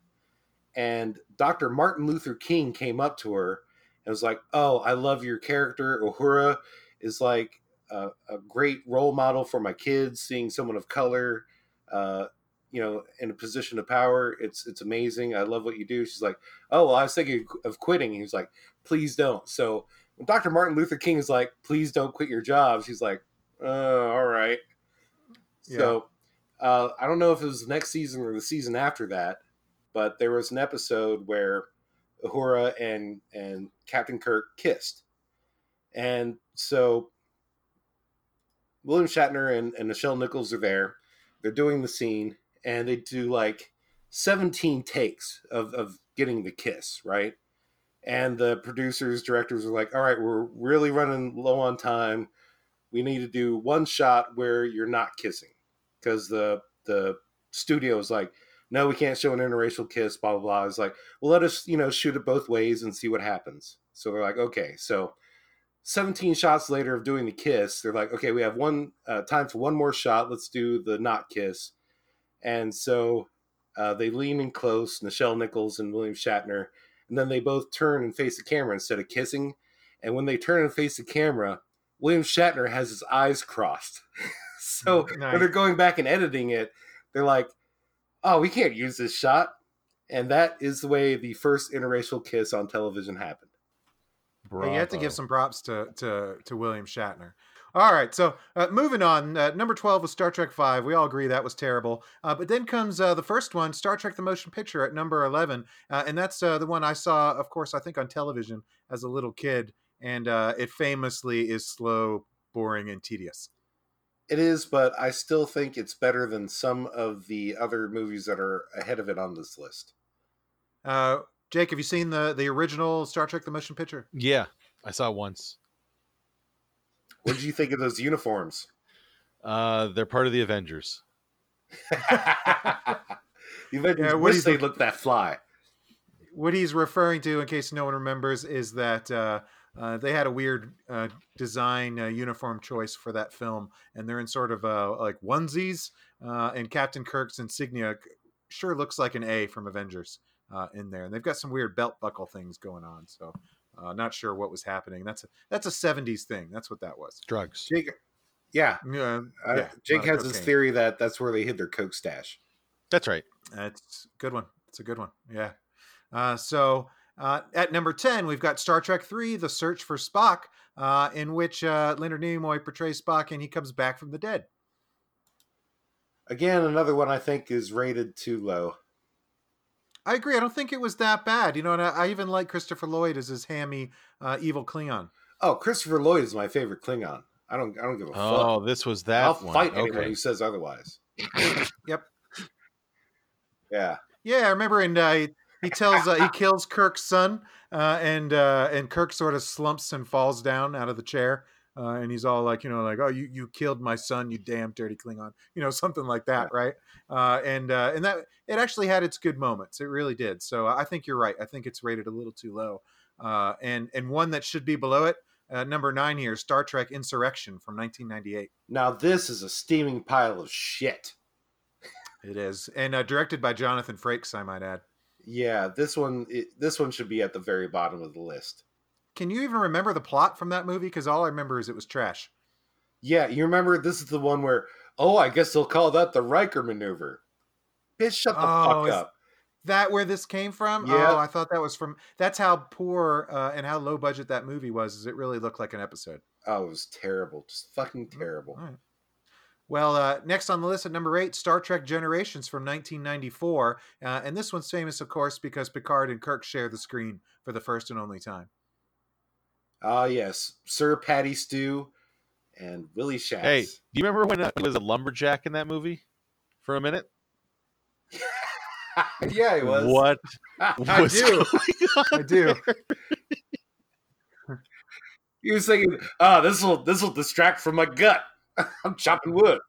and Dr. Martin Luther King came up to her and was like, "Oh, I love your character. Uhura is like a, a great role model for my kids. Seeing someone of color, uh, you know, in a position of power, it's it's amazing. I love what you do." She's like, "Oh, well, I was thinking of quitting." He was like, "Please don't." So when Dr. Martin Luther King is like, "Please don't quit your job," she's like, uh, "All right." So uh, I don't know if it was the next season or the season after that, but there was an episode where Uhura and and Captain Kirk kissed, and so William Shatner and, and Nichelle Nichols are there. They're doing the scene, and they do like seventeen takes of of getting the kiss right. And the producers, directors are like, "All right, we're really running low on time. We need to do one shot where you're not kissing." because the the studio is like, no, we can't show an interracial kiss, blah blah blah. It's like, well, let us, you know, shoot it both ways and see what happens. So they're like, okay, so 17 shots later of doing the kiss, they're like, okay, we have one uh, time for one more shot. Let's do the not kiss. And so uh, they lean in close, Nichelle Nichols and William Shatner, and then they both turn and face the camera instead of kissing. And when they turn and face the camera, William Shatner has his eyes crossed. (laughs) so Nice. when they're going back and editing it, they're like, oh, we can't use this shot. And that is the way the first interracial kiss on television happened. Yeah, you have to give some props to to to William Shatner. All right, so uh, moving on. Uh, number twelve was Star Trek Five. We all agree that was terrible. Uh, but then comes uh, the first one, Star Trek: The Motion Picture, at number eleven, uh, and that's uh, the one I saw, of course, I think on television as a little kid, and uh, it famously is slow, boring, and tedious. It is, but I still think it's better than some of the other movies that are ahead of it on this list. Uh, Jake, have you seen the the original Star Trek: The Motion Picture? Yeah, I saw it once. What did you think of those uniforms? Uh, they're part of the Avengers. (laughs) the Avengers Yeah, what do wish you they think? looked that fly. what he's referring to, in case no one remembers, is that uh, uh, they had a weird uh, design uh, uniform choice for that film, and they're in sort of uh, like onesies, uh, and Captain Kirk's insignia sure looks like an A from Avengers uh, in there, and they've got some weird belt buckle things going on. So, uh, not sure what was happening. That's a that's a '70s thing. That's what that was. Drugs. Jake, yeah, Yeah, uh, yeah, Jake a lot of has this cocaine. theory that that's where they hid their coke stash. That's right. That's a good one. It's a good one. Yeah. Uh, so uh, at number 10, we've got Star Trek 3, The Search for Spock, uh, in which uh, Leonard Nimoy portrays Spock and he comes back from the dead. Again, another one I think is rated too low. I agree. I don't think it was that bad. You know, and I, I even like Christopher Lloyd as his hammy uh, evil Klingon. Oh, Christopher Lloyd is my favorite Klingon. I don't, I don't give a Oh, fuck. Oh, this was that I'll one. fight anyone who says otherwise. Yep. Yeah. Yeah, I remember, and uh, he, tells uh, he kills Kirk's son, uh, and uh, and Kirk sort of slumps and falls down out of the chair, uh, and he's all like, you know, like, oh, you you killed my son, you damn dirty Klingon, you know, (laughs) something like that, right? Uh, and uh, and that it actually had its good moments, it really did. So I think you're right. I think it's rated a little too low, uh, and and one that should be below it, uh, number nine here, Star Trek Insurrection from 1998. Now this is a steaming pile of shit. It is, and uh, directed by Jonathan Frakes, I might add. Yeah, this one, it, this one should be at the very bottom of the list. Can you even remember the plot from that movie? Because all I remember is it was trash. Yeah, you remember this is the one where, oh, I guess they'll call that the Riker maneuver. Bitch, shut the Oh, fuck up. that where this came from? Yeah. Oh, I thought that was from. That's how poor uh, and how low budget that movie was. Is it really looked like an episode? Oh, it was terrible. Just fucking terrible. All right. Well, uh, next on the list at number eight, Star Trek Generations from 1994, uh, and this one's famous, of course, because Picard and Kirk share the screen for the first and only time. Ah, yes. Sir Patty Stew and Willie Shatz. Hey, do you remember when uh, he was a lumberjack in that movie for a minute? (laughs) yeah, he was. What (laughs) I do. going on I do. there? (laughs) He was thinking, ah, this will this will distract from my gut. (laughs) I'm chopping wood.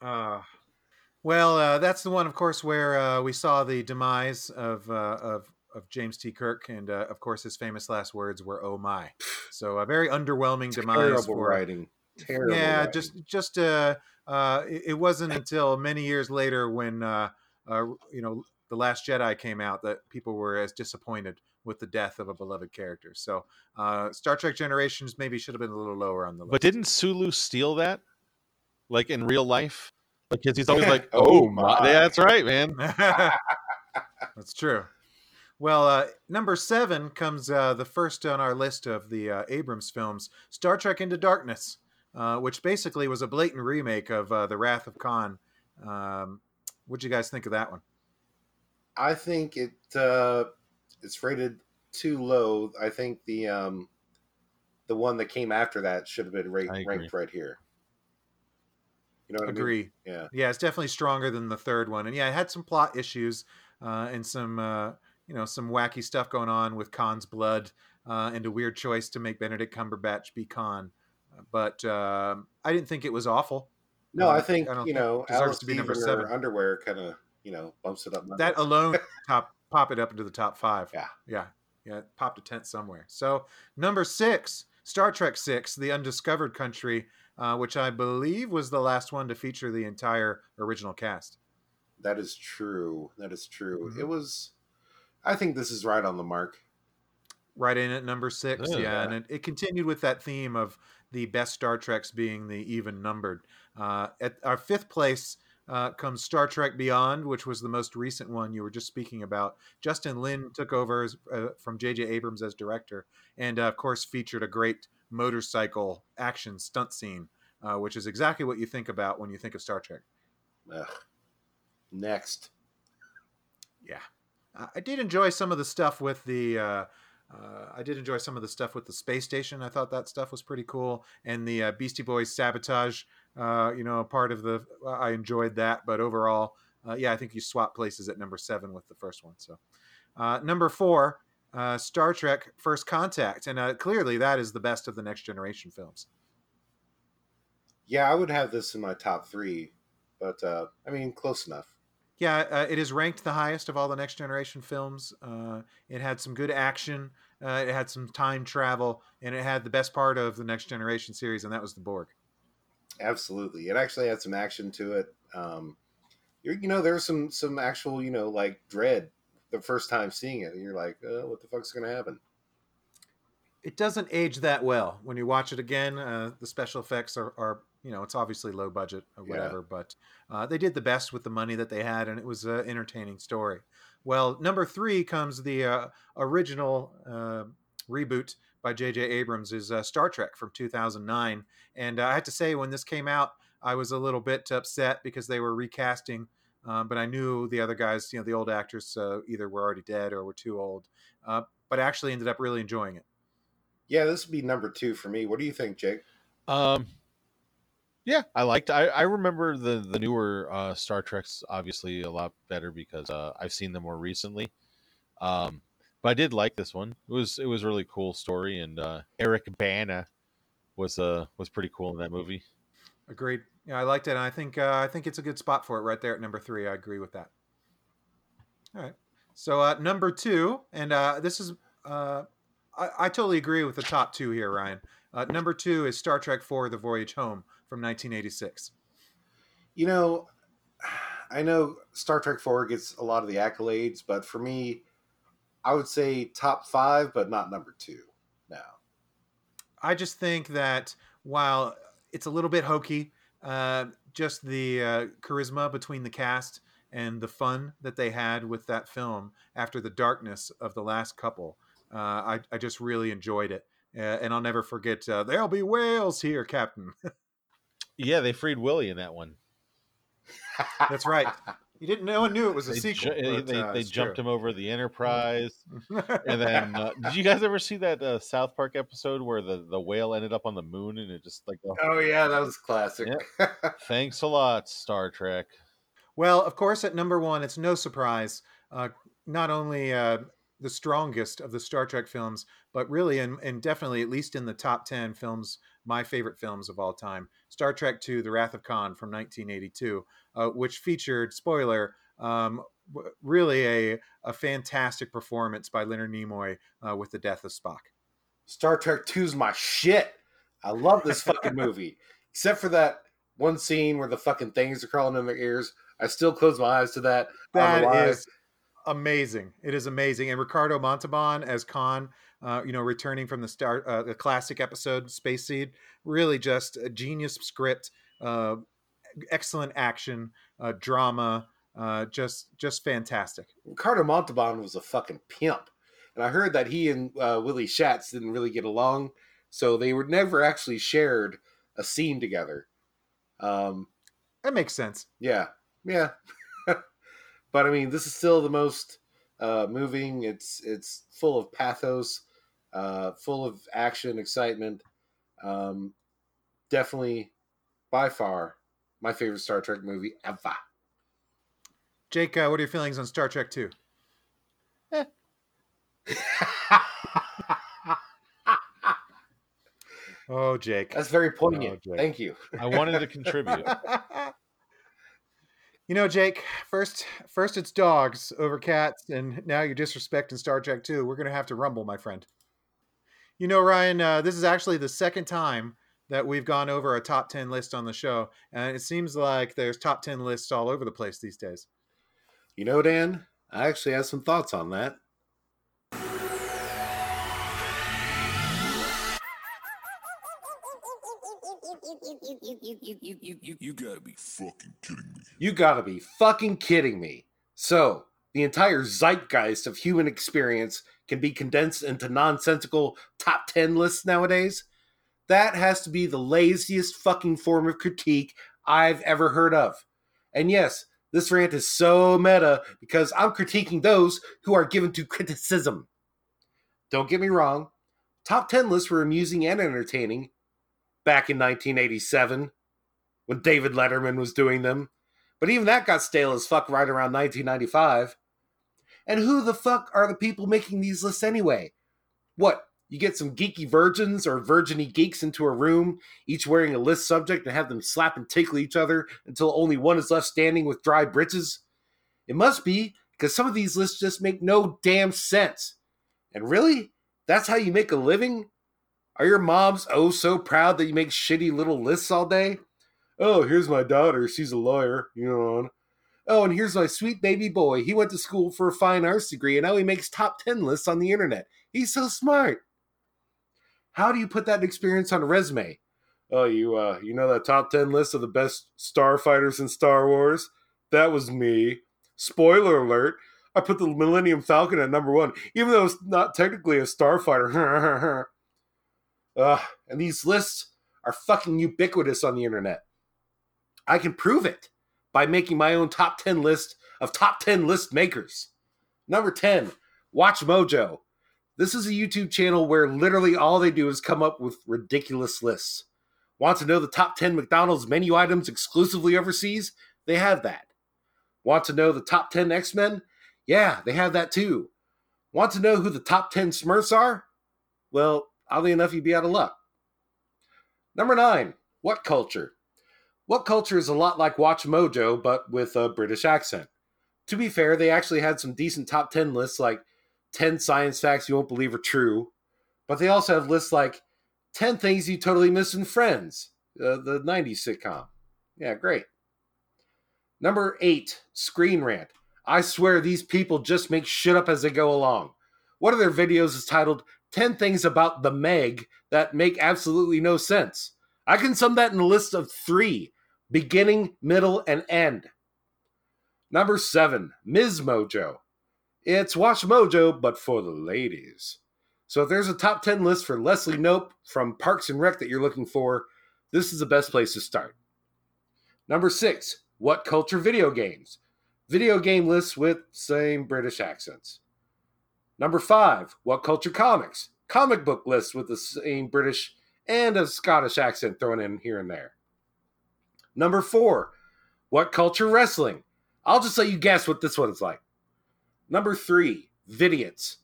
Uh, (laughs) well, uh, that's the one, of course, where uh, we saw the demise of uh, of of James T. Kirk, and uh, of course, his famous last words were "Oh my!" (sighs) So a very underwhelming demise. Terrible writing. Terrible. yeah, writing. just just uh, uh, it, it wasn't until many years later when uh, uh, you know the Last Jedi came out that people were as disappointed with the death of a beloved character. So uh, Star Trek Generations maybe should have been a little lower on the list. But didn't Sulu steal that? Like in real life? because he's always like, (laughs) Oh "Oh my!" my. Yeah, that's right, man. (laughs) (laughs) That's true. Well, uh, number seven comes uh, the first on our list of the uh, Abrams films, Star Trek Into Darkness, uh, which basically was a blatant remake of uh, The Wrath of Khan. Um, what'd you guys think of that one? I think it uh, it's rated too low. I think the um, the one that came after that should have been ra- ranked right here. You know what I mean? Agree. Yeah. Yeah, it's definitely stronger than the third one, and yeah, it had some plot issues uh, and some uh, you know some wacky stuff going on with Khan's blood uh, and a weird choice to make Benedict Cumberbatch be Khan. But um I didn't think it was awful. No, I think I you know deserves Alice to be number seven. underwear kind of you know bumps it up. that alone (laughs) top pop it up into the top five. Yeah. yeah, yeah. it Popped a tent somewhere. So number six, Star Trek Six: The Undiscovered Country, uh, which I believe was the last one to feature the entire original cast. that is true. That is true. Mhm. It was. I think this is right on the mark. Right in at number six, Yeah. yeah, and it, it continued with that theme of the best Star Treks being the even numbered. Uh, at our fifth place uh, comes Star Trek Beyond, which was the most recent one you were just speaking about. Justin Lin took over as, uh, from J.J. Abrams as director, and uh, of course featured a great motorcycle action stunt scene, uh, which is exactly what you think about when you think of Star Trek. Ugh. Next, Yeah, I did enjoy some of the stuff with the. Uh, uh, I did enjoy some of the stuff with the space station. I thought that stuff was pretty cool, and the uh, Beastie Boys sabotage. Uh, you know, part of the. I enjoyed that, but overall, uh, yeah, I think you swap places at number seven with the first one. So, uh, number four, uh, Star Trek: First Contact, and uh, clearly that is the best of the Next Generation films. yeah, I would have this in my top three, but uh, I mean, close enough. Yeah, uh, it is ranked the highest of all the next generation films. Uh, it had some good action. Uh, it had some time travel, and it had the best part of the next generation series, and that was the Borg. Absolutely, it actually had some action to it. Um, you're, you know, there's some some actual, you know, like dread the first time seeing it. You're like, uh, what the fuck's going to happen? It doesn't age that well when you watch it again. Uh, the special effects are, are, you know, it's obviously low budget or Yeah. whatever, but uh, they did the best with the money that they had, and it was an entertaining story. Well, number three comes the uh, original uh, reboot by J.J. Abrams is uh, Star Trek from 2009, and uh, I have to say when this came out, I was a little bit upset because they were recasting, um, but I knew the other guys, you know, the old actors uh, either were already dead or were too old, uh, but I actually ended up really enjoying it. Yeah, this would be number two for me. What do you think, Jake? Um, yeah, I liked. I, I remember the the newer uh, Star Treks obviously a lot better because uh, I've seen them more recently. Um, but I did like this one. It was it was a really cool story, and uh, Eric Bana was uh was pretty cool in that movie. Agreed. Yeah, I liked it. And I think uh, I think it's a good spot for it right there at number three. I agree with that. All right. So uh, number two, and uh, this is uh, I, I totally agree with the top two here, Ryan. Uh, number two is Star Trek IV: The Voyage Home from 1986. You know, (sighs) I know Star Trek Four gets a lot of the accolades, but for me, I would say top five, but not number two. Now, I just think that while it's a little bit hokey, uh, just the uh, charisma between the cast and the fun that they had with that film after the darkness of the last couple, uh, I, I just really enjoyed it. Uh, and I'll never forget, uh, there'll be whales here, Captain. (laughs) Yeah, they freed Willie in that one. That's right. (laughs) You didn't. No one knew it was a They, sequel. ju- but, they, uh, they jumped true. him over the Enterprise, and (laughs) then uh, did you guys ever see that uh, South Park episode where the the whale ended up on the moon and it just like oh, oh yeah, that was classic. (laughs) thanks a lot Star Trek. Well, of course, at number one, it's no surprise. Uh, not only uh, the strongest of the Star Trek films, but really, and, and definitely, at least in the top 10 films, my favorite films of all time Star Trek II The Wrath of Khan from 1982, uh, which featured, spoiler, um, really a, a fantastic performance by Leonard Nimoy uh, with the death of Spock. Star Trek 2's my shit. I love this fucking (laughs) movie. Except for that one scene where the fucking things are crawling in their ears. I still close my eyes to that. I don't know That is amazing. It is amazing. And Ricardo Montalban as Khan, uh, you know, returning from the start, uh, the classic episode Space Seed, really just a genius script, uh, excellent action, uh, drama, uh, just just fantastic. Carter Montalban was a fucking pimp. And I heard that he and uh, Willie Schatz didn't really get along. So they were never actually shared a scene together. Um, That makes sense. Yeah, yeah. (laughs) but I mean, this is still the most uh, moving. It's it's full of pathos, uh, full of action, excitement. Um, definitely, by far, my favorite Star Trek movie ever. Jake, uh, what are your feelings on Star Trek Two? (laughs) Oh, Jake. That's very poignant. Jake. Thank you. I wanted to contribute. (laughs) you know, Jake. First, first it's dogs over cats, and now you're disrespecting Star Trek 2. We're gonna have to rumble, my friend. You know, Ryan. Uh, this is actually the second time that we've gone over a top ten list on the show, and it seems like there's top ten lists all over the place these days. You know, Dan, I actually have some thoughts on that. You gotta be fucking kidding me. You gotta be fucking kidding me. So, the entire zeitgeist of human experience can be condensed into nonsensical top 10 lists nowadays? That has to be the laziest fucking form of critique I've ever heard of. And yes, this rant is so meta because I'm critiquing those who are given to criticism. Don't get me wrong, top 10 lists were amusing and entertaining back in 1987 when David Letterman was doing them. But even that got stale as fuck right around 1995. And who the fuck are the people making these lists anyway? What? You get some geeky virgins or virginy geeks into a room, each wearing a list subject, and have them slap and tickle each other until only one is left standing with dry britches? It must be, because some of these lists just make no damn sense. And really? That's how you make a living? Are your moms oh so proud that you make shitty little lists all day? Oh, here's my daughter. She's a lawyer, you know. Oh, and here's my sweet baby boy. He went to school for a fine arts degree and now he makes top 10 lists on the internet. He's so smart. How do you put that experience on a resume? Oh, you uh you know that top 10 list of the best starfighters in Star Wars? That was me. Spoiler alert. I put the Millennium Falcon at number 1 even though it's not technically a starfighter. (laughs) Ugh, and these lists are fucking ubiquitous on the internet. I can prove it by making my own top 10 list of top 10 list makers. Number 10, Watch Mojo. This is a YouTube channel where literally all they do is come up with ridiculous lists. Want to know the top 10 McDonald's menu items exclusively overseas? They have that. Want to know the top 10 X Men? Yeah, they have that too. Want to know who the top 10 Smurfs are? Well, oddly enough, you'd be out of luck. Number 9, What Culture? What Culture is a lot like Watch Mojo, but with a British accent. To be fair, they actually had some decent top 10 lists like 10 science facts you won't believe are true, but they also have lists like 10 things you totally miss in Friends, uh, the 90s sitcom. Yeah, great. Number 8, Screen Rant. I swear these people just make shit up as they go along. One of their videos is titled 10 Things About the Meg That Make Absolutely No Sense. I can sum that in a list of three beginning, middle, and end. Number seven, Ms. Mojo. It's Watch Mojo, but for the ladies. So if there's a top 10 list for Leslie Knope from Parks and Rec that you're looking for, this is the best place to start. Number six, What Culture Video Games? Video game lists with same British accents. Number five, What Culture Comics? Comic book lists with the same British and a Scottish accent thrown in here and there. Number four, What Culture Wrestling? I'll just let you guess what this one is like. Number three, Vidiots.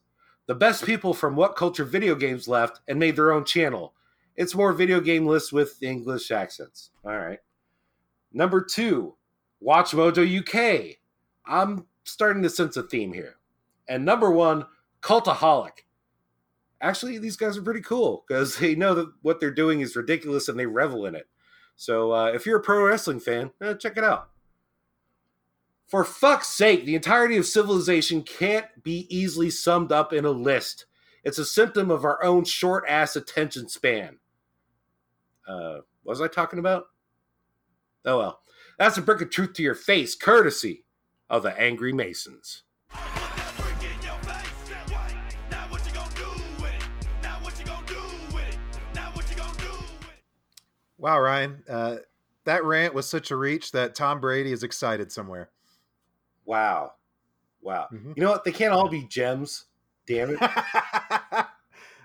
The best people from What Culture Video Games left and made their own channel. It's more video game lists with English accents. All right. Number two, Watch Mojo UK. I'm starting to sense a theme here. And number one, Cultaholic. Actually, these guys are pretty cool because they know that what they're doing is ridiculous and they revel in it. So uh, if you're a pro wrestling fan, eh, check it out. For fuck's sake, the entirety of civilization can't be easily summed up in a list. It's a symptom of our own short ass attention span. Uh, what was I talking about? Oh well. That's a brick of truth to your face, courtesy of the Angry Masons. Wow, Ryan, uh, that rant was such a reach that Tom Brady is excited somewhere. Wow. Wow. Mhm. You know what? They can't all be gems. Damn it. (laughs)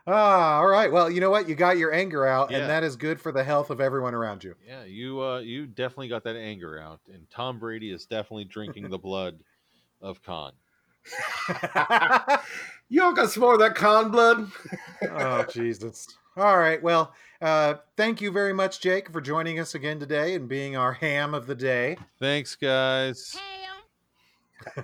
ah, all right. Well, you know what? You got your anger out, Yeah. and that is good for the health of everyone around you. Yeah, you uh, you definitely got that anger out, and Tom Brady is definitely drinking the blood of Khan. (laughs) (laughs) you all got some more of that con blood? oh Jesus! All right. Well, uh, thank you very much, Jake, for joining us again today and being our ham of the day. Thanks, guys.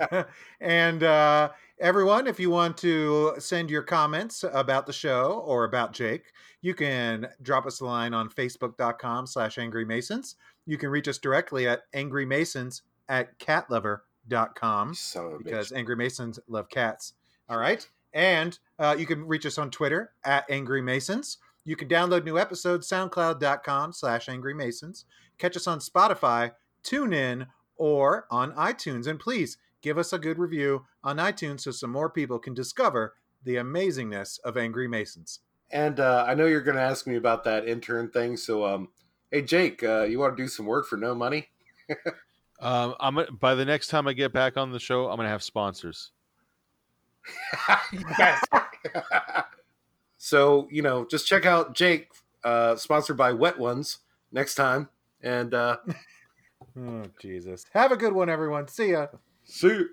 (laughs) and uh, everyone, if you want to send your comments about the show or about Jake, you can drop us a line on facebook.com slash angry masons. You can reach us directly at angrymasons at catlover.com Son of a because. Angry Masons love cats. All right. And uh, you can reach us on Twitter at Angry Masons. You can download new episodes, soundcloud.com slash Angry Masons. Catch us on Spotify, tune in, or on iTunes. And please give us a good review on iTunes so some more people can discover the amazingness of Angry Masons. And uh, I know you're going to ask me about that intern thing. So, um, hey, Jake, uh, you want to do some work for no money? (laughs) Um, I'm gonna- by the next time I get back on the show, I'm gonna have sponsors. (laughs) yes. (laughs) so, you know, just check out Jake, uh, sponsored by Wet Ones next time. And uh, Oh, Jesus. Have a good one, everyone. See ya. You.